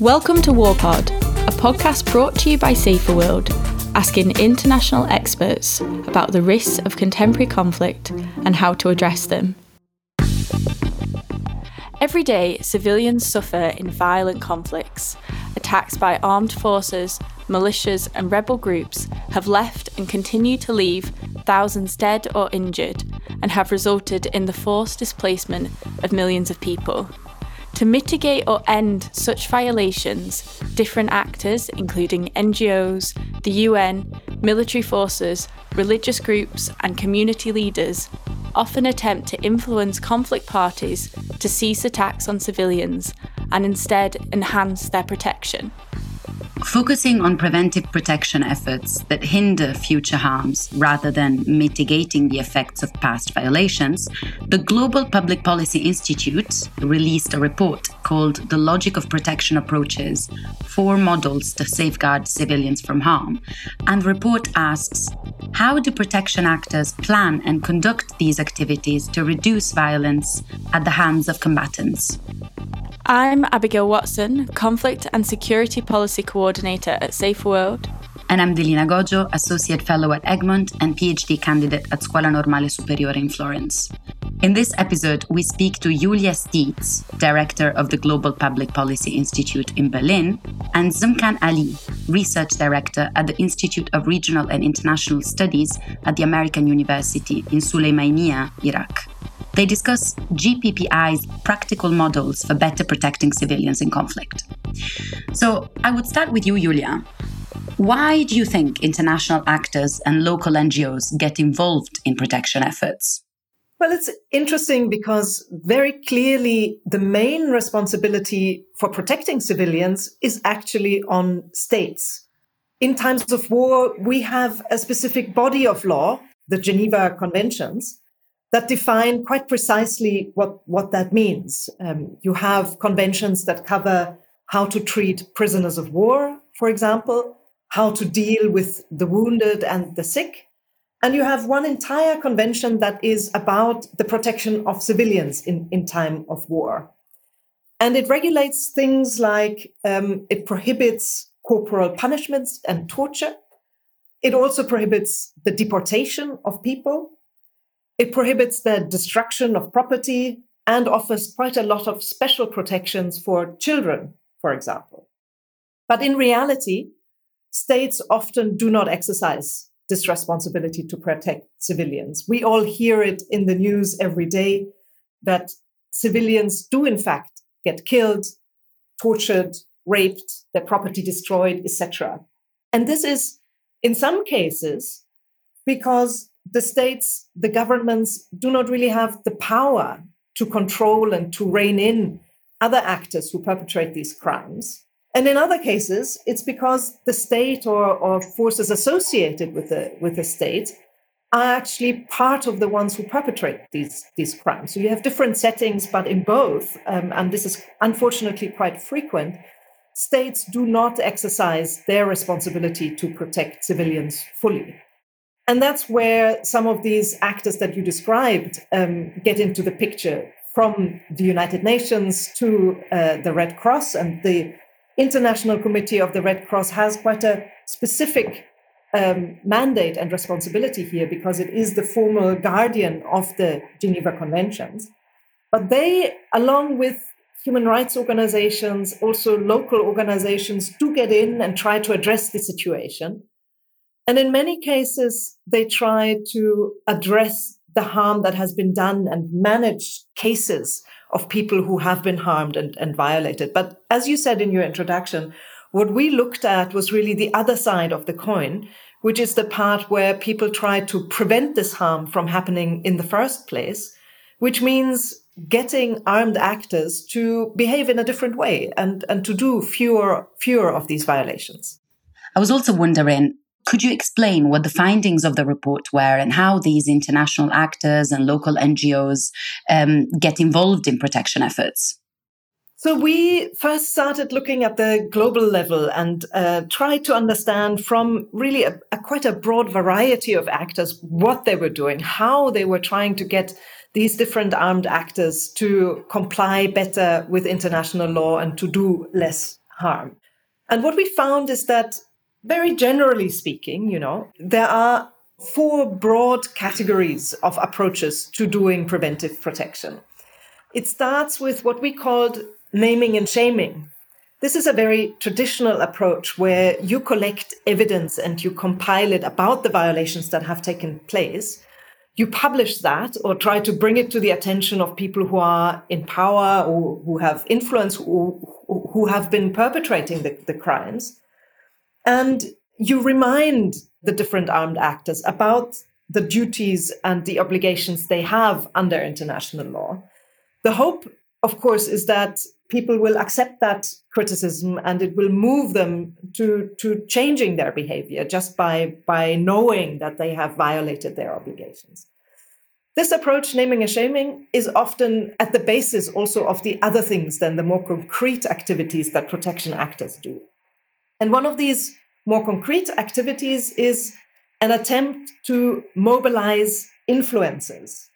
Welcome to Warpod, a podcast brought to you by Saferworld, asking international experts about the risks of contemporary conflict and how to address them. Every day, civilians suffer in violent conflicts. Attacks by armed forces, militias, and rebel groups have left and continue to leave thousands dead or injured and have resulted in the forced displacement of millions of people. To mitigate or end such violations, different actors, including NGOs, the UN, military forces, religious groups, and community leaders, often attempt to influence conflict parties to cease attacks on civilians and instead enhance their protection. Focusing on preventive protection efforts that hinder future harms rather than mitigating the effects of past violations, the Global Public Policy Institute released a report called The Logic of Protection Approaches Four Models to Safeguard Civilians from Harm. And the report asks How do protection actors plan and conduct these activities to reduce violence at the hands of combatants? I'm Abigail Watson, Conflict and Security Policy Coordinator at Saferworld. And I'm Delina Goxho, Associate Fellow at Egmont and PhD candidate at Scuola Normale Superiore in Florence. In this episode, we speak to Julia Steets, Director of the Global Public Policy Institute in Berlin, and Zmkan Ali, Research Director at the Institute of Regional and International Studies at the American University in Sulaymaniyah, Iraq. They discuss GPPI's practical models for better protecting civilians in conflict. So I would start with you, Julia. Why do you think international actors and local NGOs get involved in protection efforts? Well, it's interesting because very clearly the main responsibility for protecting civilians is actually on states. In times of war, we have a specific body of law, the Geneva Conventions, that define quite precisely what, what that means. Um, you have conventions that cover how to treat prisoners of war, for example, how to deal with the wounded and the sick. And you have one entire convention that is about the protection of civilians in, in time of war. And it regulates things like um, it prohibits corporal punishments and torture. It also prohibits the deportation of people it prohibits the destruction of property and offers quite a lot of special protections for children, for example. But in reality, states often do not exercise this responsibility to protect civilians. We all hear it in the news every day that civilians do, in fact, get killed, tortured, raped, their property destroyed, etc. And this is, in some cases, because the states, the governments do not really have the power to control and to rein in other actors who perpetrate these crimes. And in other cases, it's because the state or, or forces associated with the, with the state are actually part of the ones who perpetrate these, these crimes. So you have different settings, but in both, um, and this is unfortunately quite frequent, states do not exercise their responsibility to protect civilians fully. And that's where some of these actors that you described um, get into the picture from the United Nations to uh, the Red Cross. And the International Committee of the Red Cross has quite a specific um, mandate and responsibility here because it is the formal guardian of the Geneva Conventions. But they, along with human rights organizations, also local organizations, do get in and try to address the situation. And in many cases, they try to address the harm that has been done and manage cases of people who have been harmed and, and violated. But as you said in your introduction, what we looked at was really the other side of the coin, which is the part where people try to prevent this harm from happening in the first place, which means getting armed actors to behave in a different way and, and to do fewer, fewer of these violations. I was also wondering could you explain what the findings of the report were and how these international actors and local NGOs um, get involved in protection efforts? So we first started looking at the global level and uh, tried to understand from really a, a, quite a broad variety of actors what they were doing, how they were trying to get these different armed actors to comply better with international law and to do less harm. And what we found is that, very generally speaking, you know, there are four broad categories of approaches to doing preventive protection. It starts with what we called naming and shaming. This is a very traditional approach where you collect evidence and you compile it about the violations that have taken place. You publish that or try to bring it to the attention of people who are in power or who have influence, who, who have been perpetrating the, the crimes. And you remind the different armed actors about the duties and the obligations they have under international law. The hope, of course, is that people will accept that criticism and it will move them to, to changing their behavior just by, by knowing that they have violated their obligations. This approach, naming and shaming, is often at the basis also of the other things than the more concrete activities that protection actors do. And one of these more concrete activities is an attempt to mobilize influences.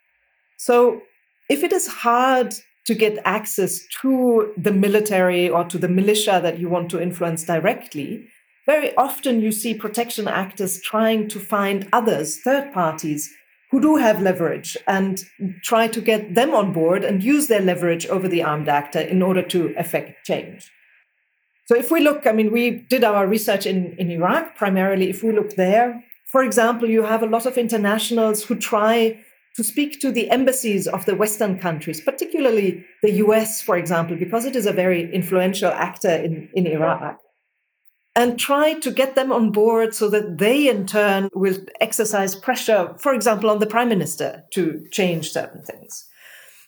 So, if it is hard to get access to the military or to the militia that you want to influence directly, very often you see protection actors trying to find others, third parties, who do have leverage and try to get them on board and use their leverage over the armed actor in order to effect change. So if we look, I mean, we did our research in, in Iraq primarily. If we look there, for example, you have a lot of internationals who try to speak to the embassies of the Western countries, particularly the US, for example, because it is a very influential actor in, in Iraq, and try to get them on board so that they, in turn, will exercise pressure, for example, on the prime minister to change certain things.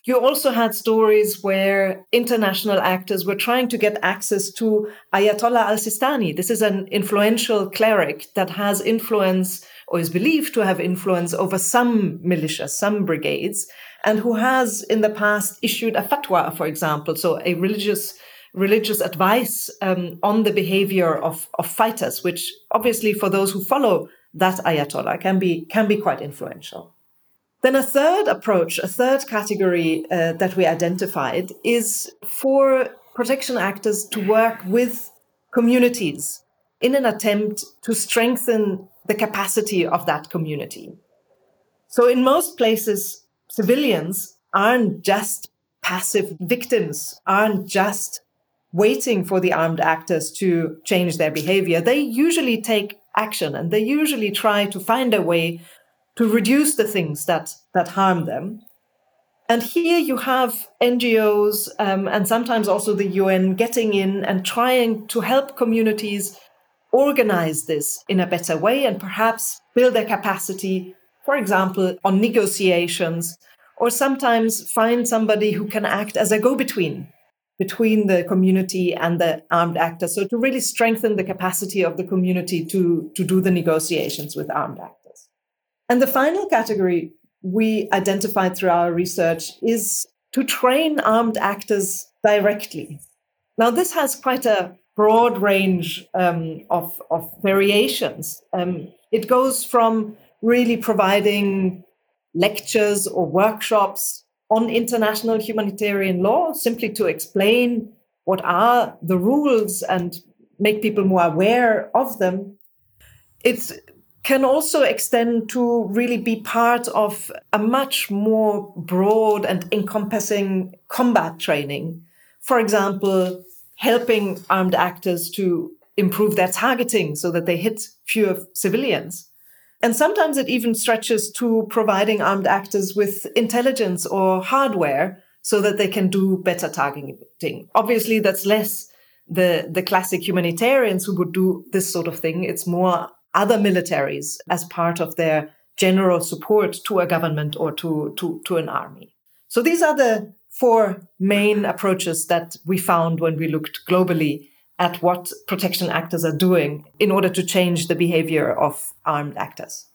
You also had stories where international actors were trying to get access to Ayatollah al Sistani. This is an influential cleric that has influence or is believed to have influence over some militias, some brigades, and who has in the past issued a fatwa, for example, so a religious religious advice um, on the behavior of, of fighters, which obviously for those who follow that ayatollah can be can be quite influential. Then a third approach, a third category uh, that we identified is for protection actors to work with communities in an attempt to strengthen the capacity of that community. So in most places, civilians aren't just passive victims, aren't just waiting for the armed actors to change their behavior. They usually take action and they usually try to find a way to reduce the things that that harm them. And here you have NGOs um, and sometimes also the UN getting in and trying to help communities organize this in a better way and perhaps build their capacity, for example, on negotiations, or sometimes find somebody who can act as a go between between the community and the armed actors. So to really strengthen the capacity of the community to, to do the negotiations with armed actors. And the final category we identified through our research is to train armed actors directly. Now, this has quite a broad range um, of, of variations. Um, it goes from really providing lectures or workshops on international humanitarian law, simply to explain what are the rules and make people more aware of them. It's can also extend to really be part of a much more broad and encompassing combat training. For example, helping armed actors to improve their targeting so that they hit fewer civilians. And sometimes it even stretches to providing armed actors with intelligence or hardware so that they can do better targeting. Obviously, that's less the, the classic humanitarians who would do this sort of thing. It's more other militaries as part of their general support to a government or to, to, to an army. So these are the four main approaches that we found when we looked globally at what protection actors are doing in order to change the behavior of armed actors.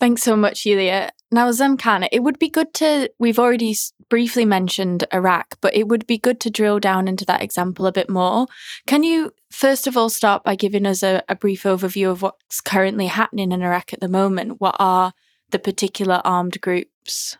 Thanks so much, Yulia. Now, Zemkana, it would be good to, we've already briefly mentioned Iraq, but it would be good to drill down into that example a bit more. Can you, first of all, start by giving us a, a brief overview of what's currently happening in Iraq at the moment? What are the particular armed groups?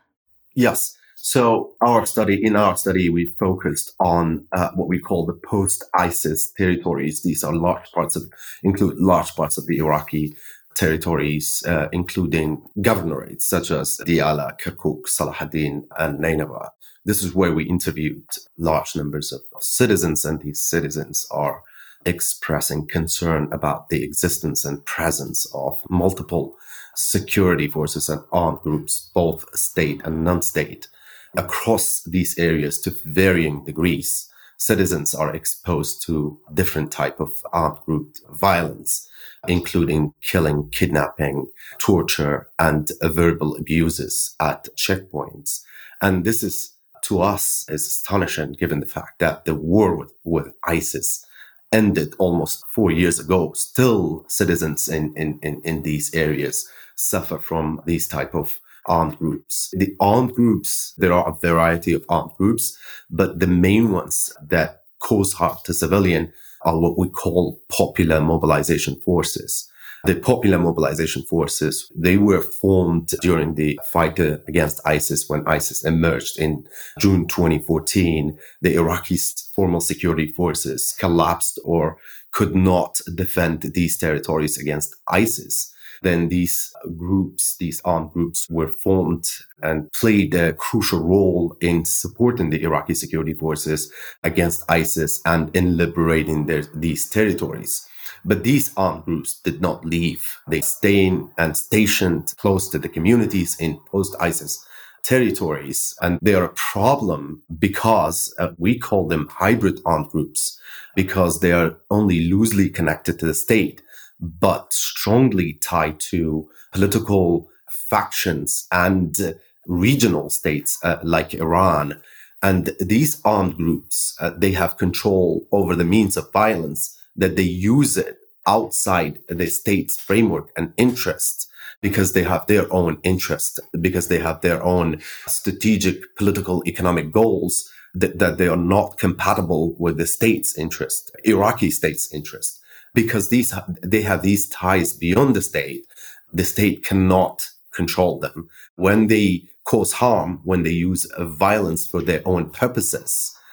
Yes. So our study, in our study, we focused on uh, what we call the post-ISIS territories. These are large parts of, include large parts of the Iraqi territories, uh, including governorates such as Diyala, Kirkuk, Salahuddin, and Nineveh. This is where we interviewed large numbers of citizens, and these citizens are expressing concern about the existence and presence of multiple security forces and armed groups, both state and non-state, across these areas to varying degrees. Citizens are exposed to different type of armed group violence including killing, kidnapping, torture, and verbal abuses at checkpoints. And this is, to us, is astonishing given the fact that the war with, with ISIS ended almost four years ago. Still, citizens in, in, in, in these areas suffer from these type of armed groups. The armed groups, there are a variety of armed groups, but the main ones that cause harm to civilian are what we call popular mobilization forces. The popular mobilization forces, they were formed during the fight against ISIS when ISIS emerged in June 2014. The Iraqi formal security forces collapsed or could not defend these territories against ISIS then these groups, these armed groups were formed and played a crucial role in supporting the Iraqi security forces against ISIS and in liberating their, these territories. But these armed groups did not leave. They stayed and stationed close to the communities in post-ISIS territories. And they are a problem because uh, we call them hybrid armed groups because they are only loosely connected to the state but strongly tied to political factions and regional states uh, like Iran. And these armed groups, uh, they have control over the means of violence that they use it outside the state's framework and interests because they have their own interest, because they have their own strategic, political, economic goals that, that they are not compatible with the state's interest, Iraqi state's interest because these they have these ties beyond the state. The state cannot control them when they cause harm, when they use violence for their own purposes.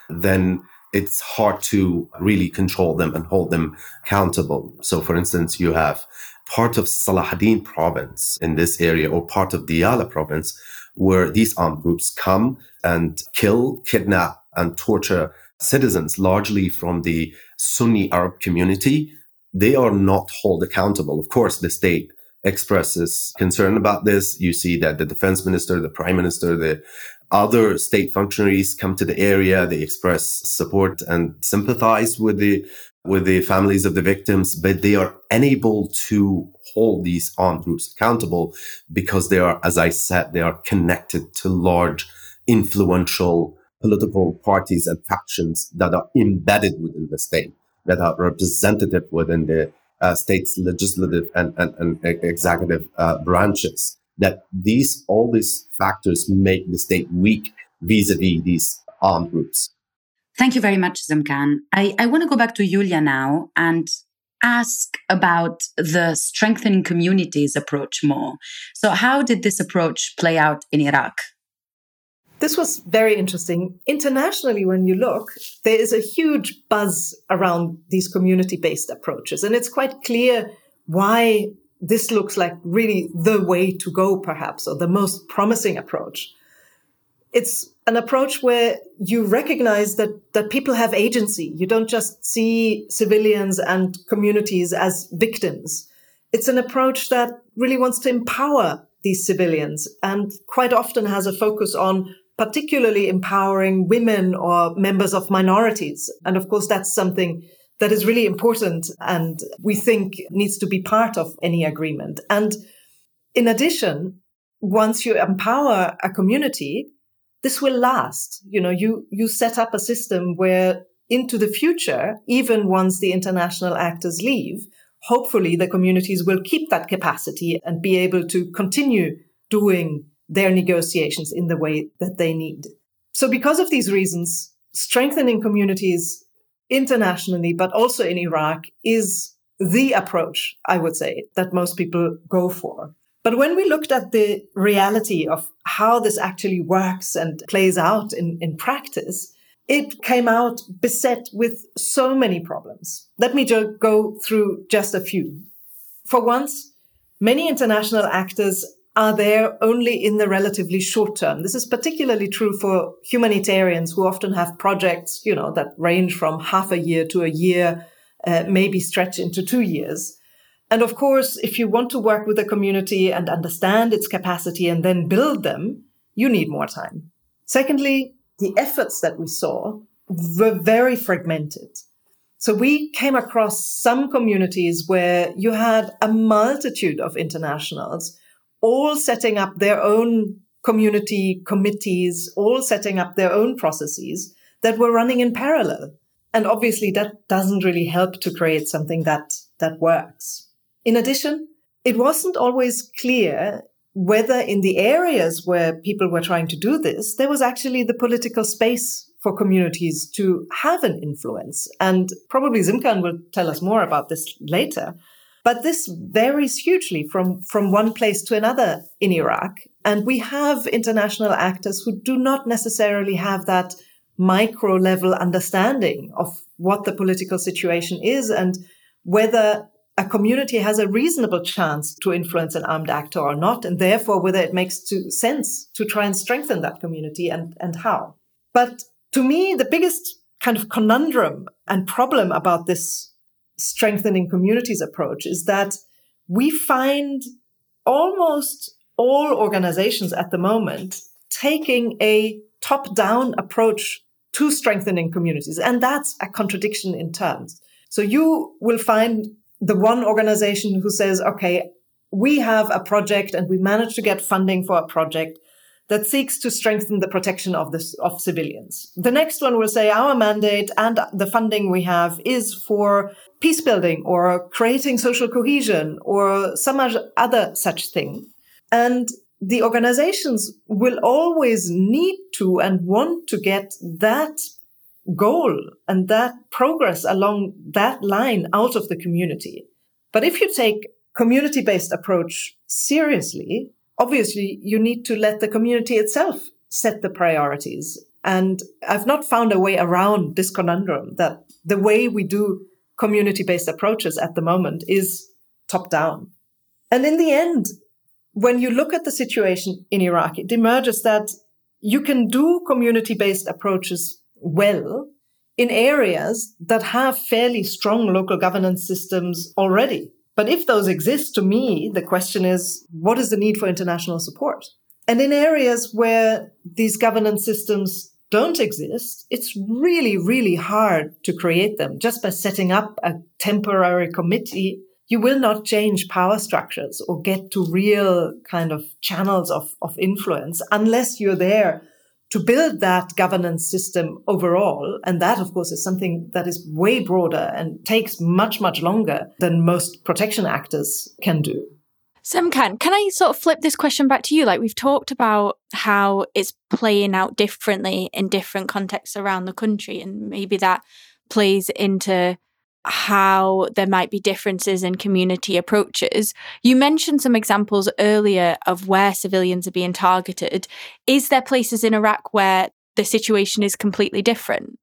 Then it's hard to really control them and hold them accountable. So, for instance, you have part of Salahuddin province in this area or part of Diyala province where these armed groups come and kill, kidnap, and torture citizens, largely from the Sunni Arab community they are not held accountable. Of course, the state expresses concern about this. You see that the defense minister, the prime minister, the other state functionaries come to the area. They express support and sympathize with the with the families of the victims, but they are unable to hold these armed groups accountable because they are, as I said, they are connected to large, influential political parties and factions that are embedded within the state that are representative within the uh, state's legislative and, and, and executive uh, branches. That these all these factors make the state weak vis-a-vis these armed groups. Thank you very much, Zmkan. I, I want to go back to Yulia now and ask about the strengthening communities approach more. So, how did this approach play out in Iraq? This was very interesting. Internationally, when you look, there is a huge buzz around these community based approaches. And it's quite clear why this looks like really the way to go, perhaps, or the most promising approach. It's an approach where you recognize that, that people have agency. You don't just see civilians and communities as victims. It's an approach that really wants to empower these civilians and quite often has a focus on particularly empowering women or members of minorities. And of course, that's something that is really important and we think needs to be part of any agreement. And in addition, once you empower a community, this will last. You know, you, you set up a system where into the future, even once the international actors leave, hopefully the communities will keep that capacity and be able to continue doing their negotiations in the way that they need. So because of these reasons, strengthening communities internationally, but also in Iraq is the approach, I would say, that most people go for. But when we looked at the reality of how this actually works and plays out in, in practice, it came out beset with so many problems. Let me just go through just a few. For once, many international actors are there only in the relatively short term. This is particularly true for humanitarians who often have projects, you know, that range from half a year to a year, uh, maybe stretch into two years. And of course, if you want to work with a community and understand its capacity and then build them, you need more time. Secondly, the efforts that we saw were very fragmented. So we came across some communities where you had a multitude of internationals all setting up their own community committees, all setting up their own processes that were running in parallel. And obviously that doesn't really help to create something that, that works. In addition, it wasn't always clear whether in the areas where people were trying to do this, there was actually the political space for communities to have an influence. And probably Zmkan will tell us more about this later. But this varies hugely from, from one place to another in Iraq. And we have international actors who do not necessarily have that micro level understanding of what the political situation is and whether a community has a reasonable chance to influence an armed actor or not, and therefore whether it makes to sense to try and strengthen that community and, and how. But to me, the biggest kind of conundrum and problem about this strengthening communities approach is that we find almost all organizations at the moment taking a top down approach to strengthening communities. And that's a contradiction in terms. So you will find the one organization who says, okay, we have a project and we managed to get funding for a project that seeks to strengthen the protection of this, of civilians. The next one will say our mandate and the funding we have is for peace building or creating social cohesion or some other such thing. And the organizations will always need to and want to get that goal and that progress along that line out of the community. But if you take community based approach seriously, obviously you need to let the community itself set the priorities. And I've not found a way around this conundrum that the way we do community based approaches at the moment is top down. And in the end, when you look at the situation in Iraq, it emerges that you can do community based approaches well in areas that have fairly strong local governance systems already. But if those exist, to me, the question is, what is the need for international support? And in areas where these governance systems don't exist, it's really, really hard to create them. Just by setting up a temporary committee, you will not change power structures or get to real kind of channels of, of influence unless you're there to build that governance system overall. And that, of course, is something that is way broader and takes much, much longer than most protection actors can do. Zmkan, can I sort of flip this question back to you? Like we've talked about how it's playing out differently in different contexts around the country, and maybe that plays into how there might be differences in community approaches. You mentioned some examples earlier of where civilians are being targeted. Is there places in Iraq where the situation is completely different?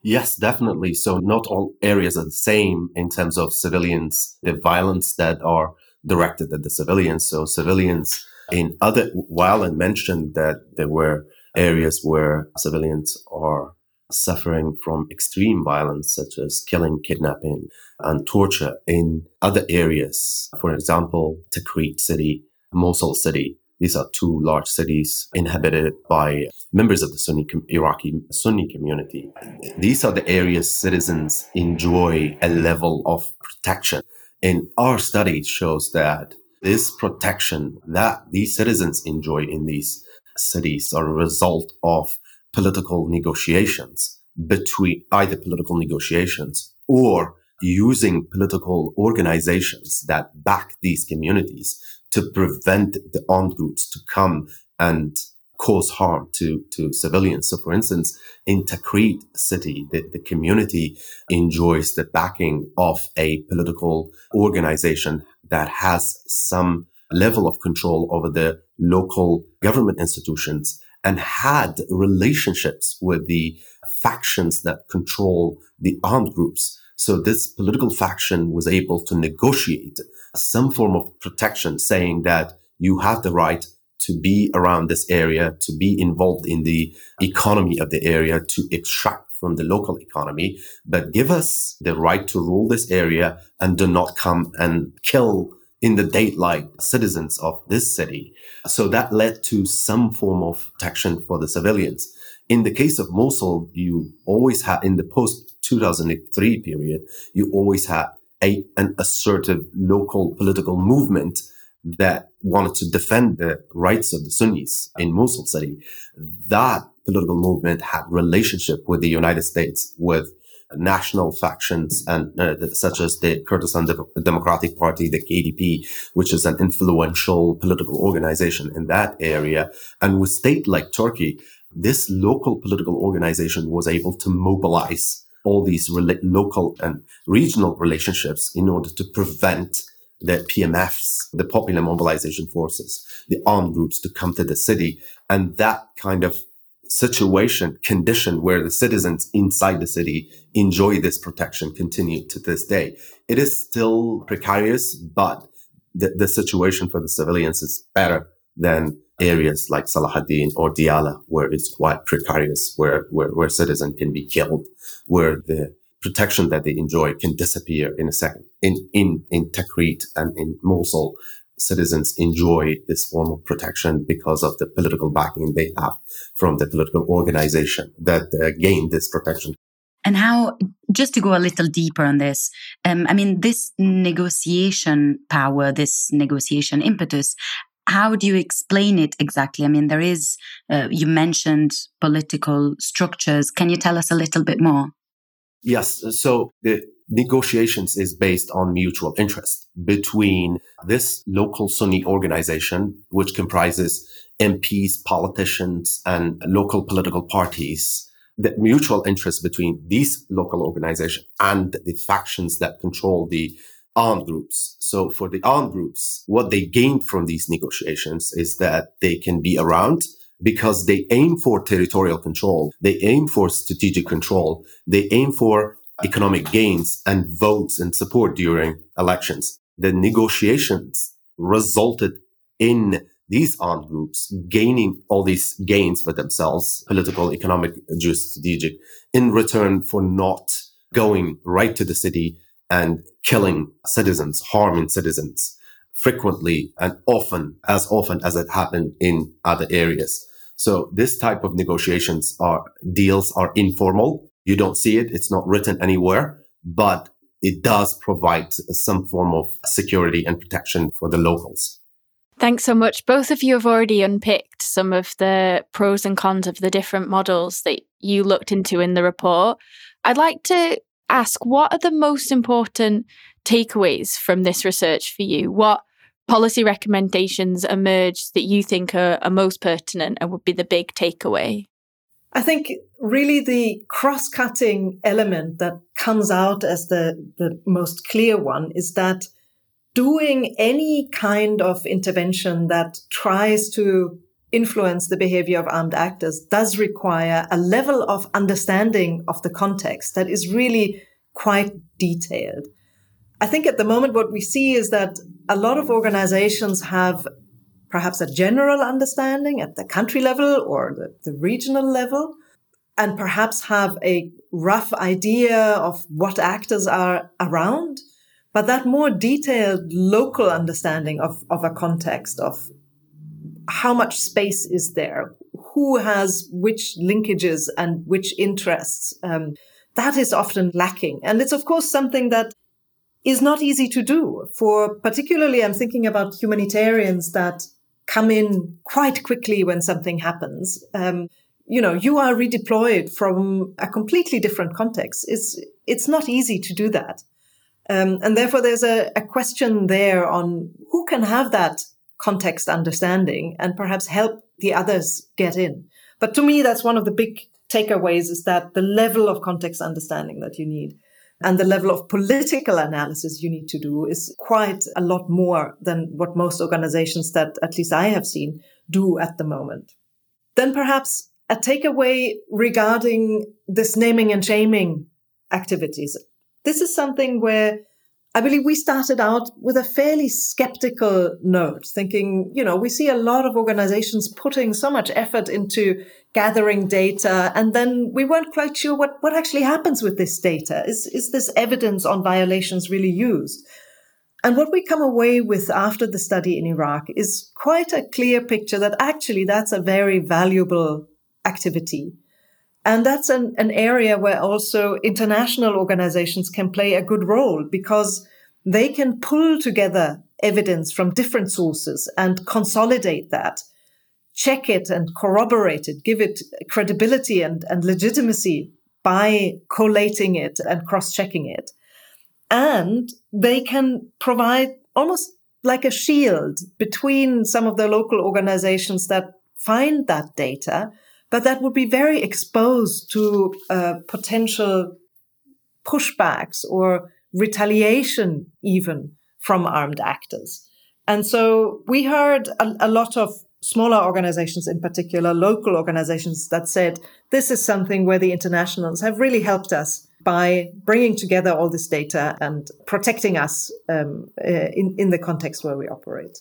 Yes, definitely. So not all areas are the same in terms of civilians, the violence that are directed at the civilians. So civilians in other, while I mentioned that there were areas where civilians are suffering from extreme violence, such as killing, kidnapping, and torture in other areas. For example, Tikrit city, Mosul city. These are two large cities inhabited by members of the Sunni Iraqi Sunni community. These are the areas citizens enjoy a level of protection. And our study shows that this protection that these citizens enjoy in these cities are a result of political negotiations between either political negotiations or using political organizations that back these communities to prevent the armed groups to come and cause harm to, to civilians. So for instance, in Tikrit city, the, the community enjoys the backing of a political organization that has some level of control over the local government institutions and had relationships with the factions that control the armed groups. So this political faction was able to negotiate some form of protection saying that you have the right to be around this area, to be involved in the economy of the area, to extract from the local economy, but give us the right to rule this area and do not come and kill in the daylight citizens of this city. So that led to some form of protection for the civilians. In the case of Mosul, you always had in the post 2003 period, you always had a, an assertive local political movement that wanted to defend the rights of the Sunnis in Mosul city. That political movement had relationship with the United States, with national factions and uh, such as the Kurdistan De- Democratic Party, the KDP, which is an influential political organization in that area. And with state like Turkey, this local political organization was able to mobilize all these local and regional relationships in order to prevent the PMFs, the Popular Mobilization Forces, the armed groups to come to the city. And that kind of situation, condition where the citizens inside the city enjoy this protection continue to this day. It is still precarious, but the, the situation for the civilians is better than areas like Salahuddin or Diyala, where it's quite precarious, where, where, where citizens can be killed, where the protection that they enjoy can disappear in a second. In, in, in Tikrit and in Mosul, citizens enjoy this form of protection because of the political backing they have from the political organization that uh, gain this protection. And how, just to go a little deeper on this, um, I mean, this negotiation power, this negotiation impetus, how do you explain it exactly? I mean, there is, uh, you mentioned political structures. Can you tell us a little bit more? Yes. So the negotiations is based on mutual interest between this local Sunni organization, which comprises MPs, politicians, and local political parties. The mutual interest between these local organizations and the factions that control the armed groups. So for the armed groups, what they gain from these negotiations is that they can be around because they aim for territorial control. They aim for strategic control. They aim for economic gains and votes and support during elections. The negotiations resulted in these armed groups gaining all these gains for themselves, political, economic, strategic, in return for not going right to the city and killing citizens, harming citizens frequently and often, as often as it happened in other areas. So this type of negotiations are deals are informal you don't see it. It's not written anywhere, but it does provide some form of security and protection for the locals. Thanks so much. Both of you have already unpicked some of the pros and cons of the different models that you looked into in the report. I'd like to ask what are the most important takeaways from this research for you? What policy recommendations emerged that you think are, are most pertinent and would be the big takeaway? I think really the cross-cutting element that comes out as the, the most clear one is that doing any kind of intervention that tries to influence the behavior of armed actors does require a level of understanding of the context that is really quite detailed. I think at the moment what we see is that a lot of organizations have perhaps a general understanding at the country level or the, the regional level, and perhaps have a rough idea of what actors are around. But that more detailed local understanding of, of a context of how much space is there, who has which linkages and which interests, um, that is often lacking. And it's of course something that is not easy to do for particularly I'm thinking about humanitarians that come in quite quickly when something happens. Um, you know, you are redeployed from a completely different context. It's, it's not easy to do that. Um, and therefore there's a, a question there on who can have that context understanding and perhaps help the others get in. But to me, that's one of the big takeaways is that the level of context understanding that you need. And the level of political analysis you need to do is quite a lot more than what most organizations that at least I have seen do at the moment. Then perhaps a takeaway regarding this naming and shaming activities. This is something where I believe we started out with a fairly skeptical note, thinking, you know, we see a lot of organizations putting so much effort into gathering data, and then we weren't quite sure what, what actually happens with this data. Is, is this evidence on violations really used? And what we come away with after the study in Iraq is quite a clear picture that actually that's a very valuable activity. And that's an, an area where also international organizations can play a good role because they can pull together evidence from different sources and consolidate that, check it and corroborate it, give it credibility and, and legitimacy by collating it and cross checking it. And they can provide almost like a shield between some of the local organizations that find that data but that would be very exposed to uh, potential pushbacks or retaliation even from armed actors. And so we heard a, a, lot of smaller organizations in particular, local organizations that said, this is something where the internationals have really helped us by bringing together all this data and protecting us um, uh, in, in the context where we operate.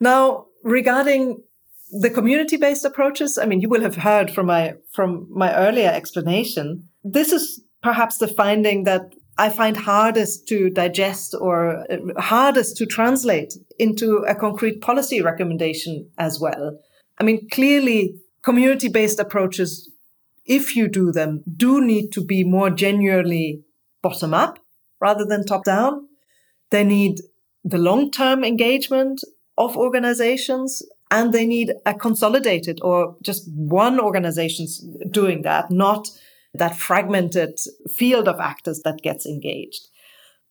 Now, regarding the community based approaches, I mean, you will have heard from my, from my earlier explanation. This is perhaps the finding that I find hardest to digest or uh, hardest to translate into a concrete policy recommendation as well. I mean, clearly community based approaches, if you do them, do need to be more genuinely bottom up rather than top down. They need the long term engagement of organizations and they need a consolidated or just one organization's doing that, not that fragmented field of actors that gets engaged.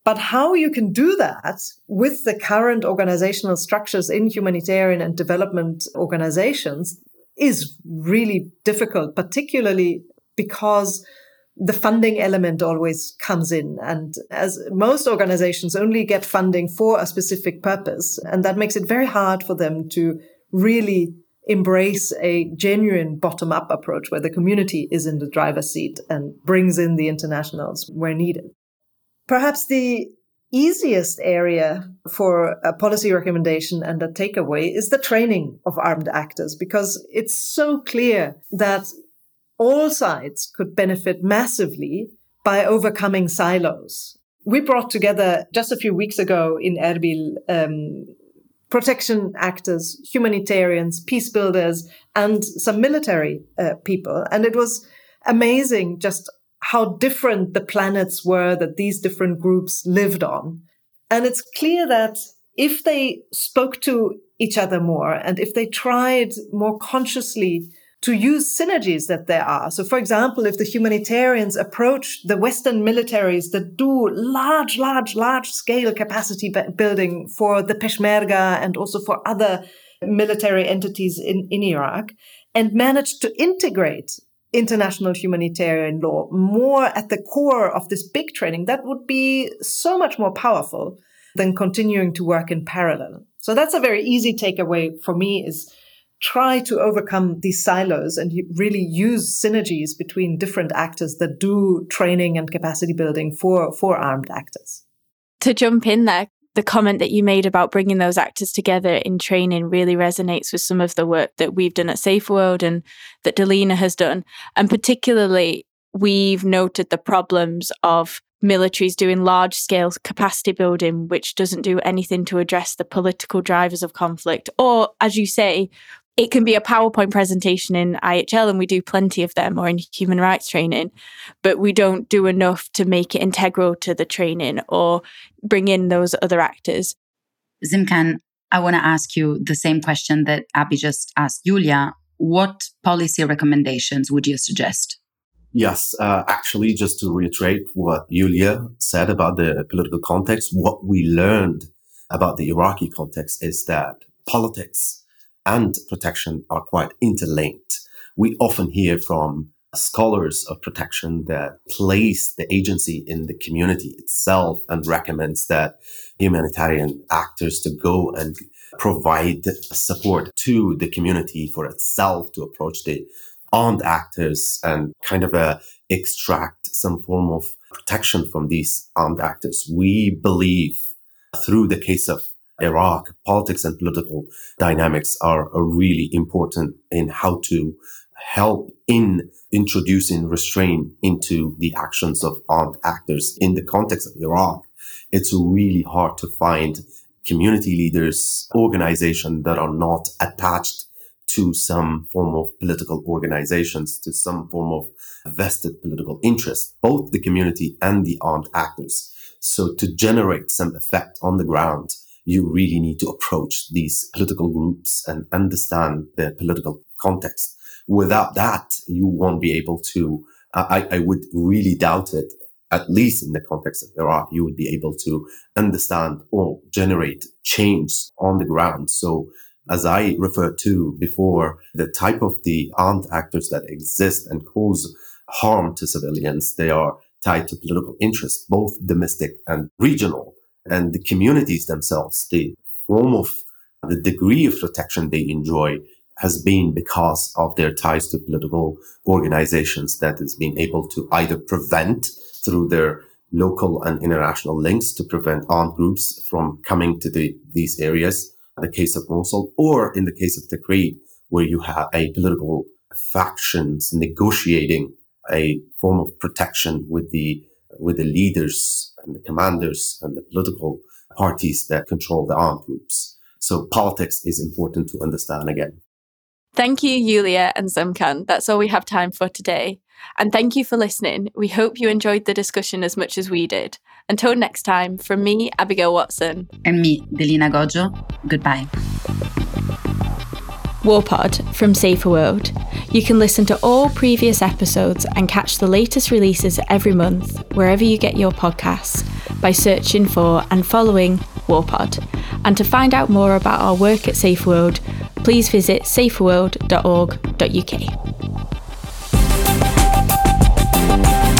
But how you can do that with the current organizational structures in humanitarian and development organizations is really difficult, particularly because the funding element always comes in. And as most organizations only get funding for a specific purpose, and that makes it very hard for them to really embrace a genuine bottom up approach where the community is in the driver's seat and brings in the internationals where needed. Perhaps the easiest area for a policy recommendation and a takeaway is the training of armed actors because it's so clear that all sides could benefit massively by overcoming silos. We brought together just a few weeks ago in Erbil um, protection actors, humanitarians, peace builders, and some military uh, people. And it was amazing just how different the planets were that these different groups lived on. And it's clear that if they spoke to each other more and if they tried more consciously to use synergies that there are. So, for example, if the humanitarians approach the Western militaries that do large, large, large scale capacity building for the Peshmerga and also for other military entities in, in Iraq and manage to integrate international humanitarian law more at the core of this big training, that would be so much more powerful than continuing to work in parallel. So that's a very easy takeaway for me is try to overcome these silos and really use synergies between different actors that do training and capacity building for, for armed actors. To jump in there, the comment that you made about bringing those actors together in training really resonates with some of the work that we've done at Saferworld and that Delina has done. And particularly, we've noted the problems of militaries doing large scale capacity building, which doesn't do anything to address the political drivers of conflict, or, as you say, it can be a PowerPoint presentation in IHL, and we do plenty of them, or in human rights training, but we don't do enough to make it integral to the training or bring in those other actors. Zmkan, I want to ask you the same question that Abby just asked Julia. What policy recommendations would you suggest? Yes, uh, actually, just to reiterate what Julia said about the political context, what we learned about the Iraqi context is that politics and protection are quite interlinked. We often hear from scholars of protection that place the agency in the community itself and recommends that humanitarian actors to go and provide support to the community for itself to approach the armed actors and kind of uh, extract some form of protection from these armed actors. We believe through the case of Iraq, politics and political dynamics are, are really important in how to help in introducing restraint into the actions of armed actors in the context of Iraq. It's really hard to find community leaders, organizations that are not attached to some form of political organizations, to some form of vested political interest, both the community and the armed actors. So to generate some effect on the ground, you really need to approach these political groups and understand the political context. Without that, you won't be able to, I, I would really doubt it, at least in the context of Iraq, you would be able to understand or generate change on the ground. So as I referred to before, the type of the armed actors that exist and cause harm to civilians, they are tied to political interests, both domestic and regional. And the communities themselves, the form of the degree of protection they enjoy has been because of their ties to political organizations that has been able to either prevent through their local and international links to prevent armed groups from coming to the, these areas the case of Mosul, or in the case of Tikrit, where you have a political factions negotiating a form of protection with the with the leaders and the commanders and the political parties that control the armed groups. So politics is important to understand again. Thank you, Yulia and Zmkan. That's all we have time for today. And thank you for listening. We hope you enjoyed the discussion as much as we did. Until next time, from me, Abigail Watson. And me, Delina Goxho, goodbye. Warpod from Saferworld. You can listen to all previous episodes and catch the latest releases every month wherever you get your podcasts by searching for and following Warpod. And to find out more about our work at Saferworld, please visit saferworld.org.uk.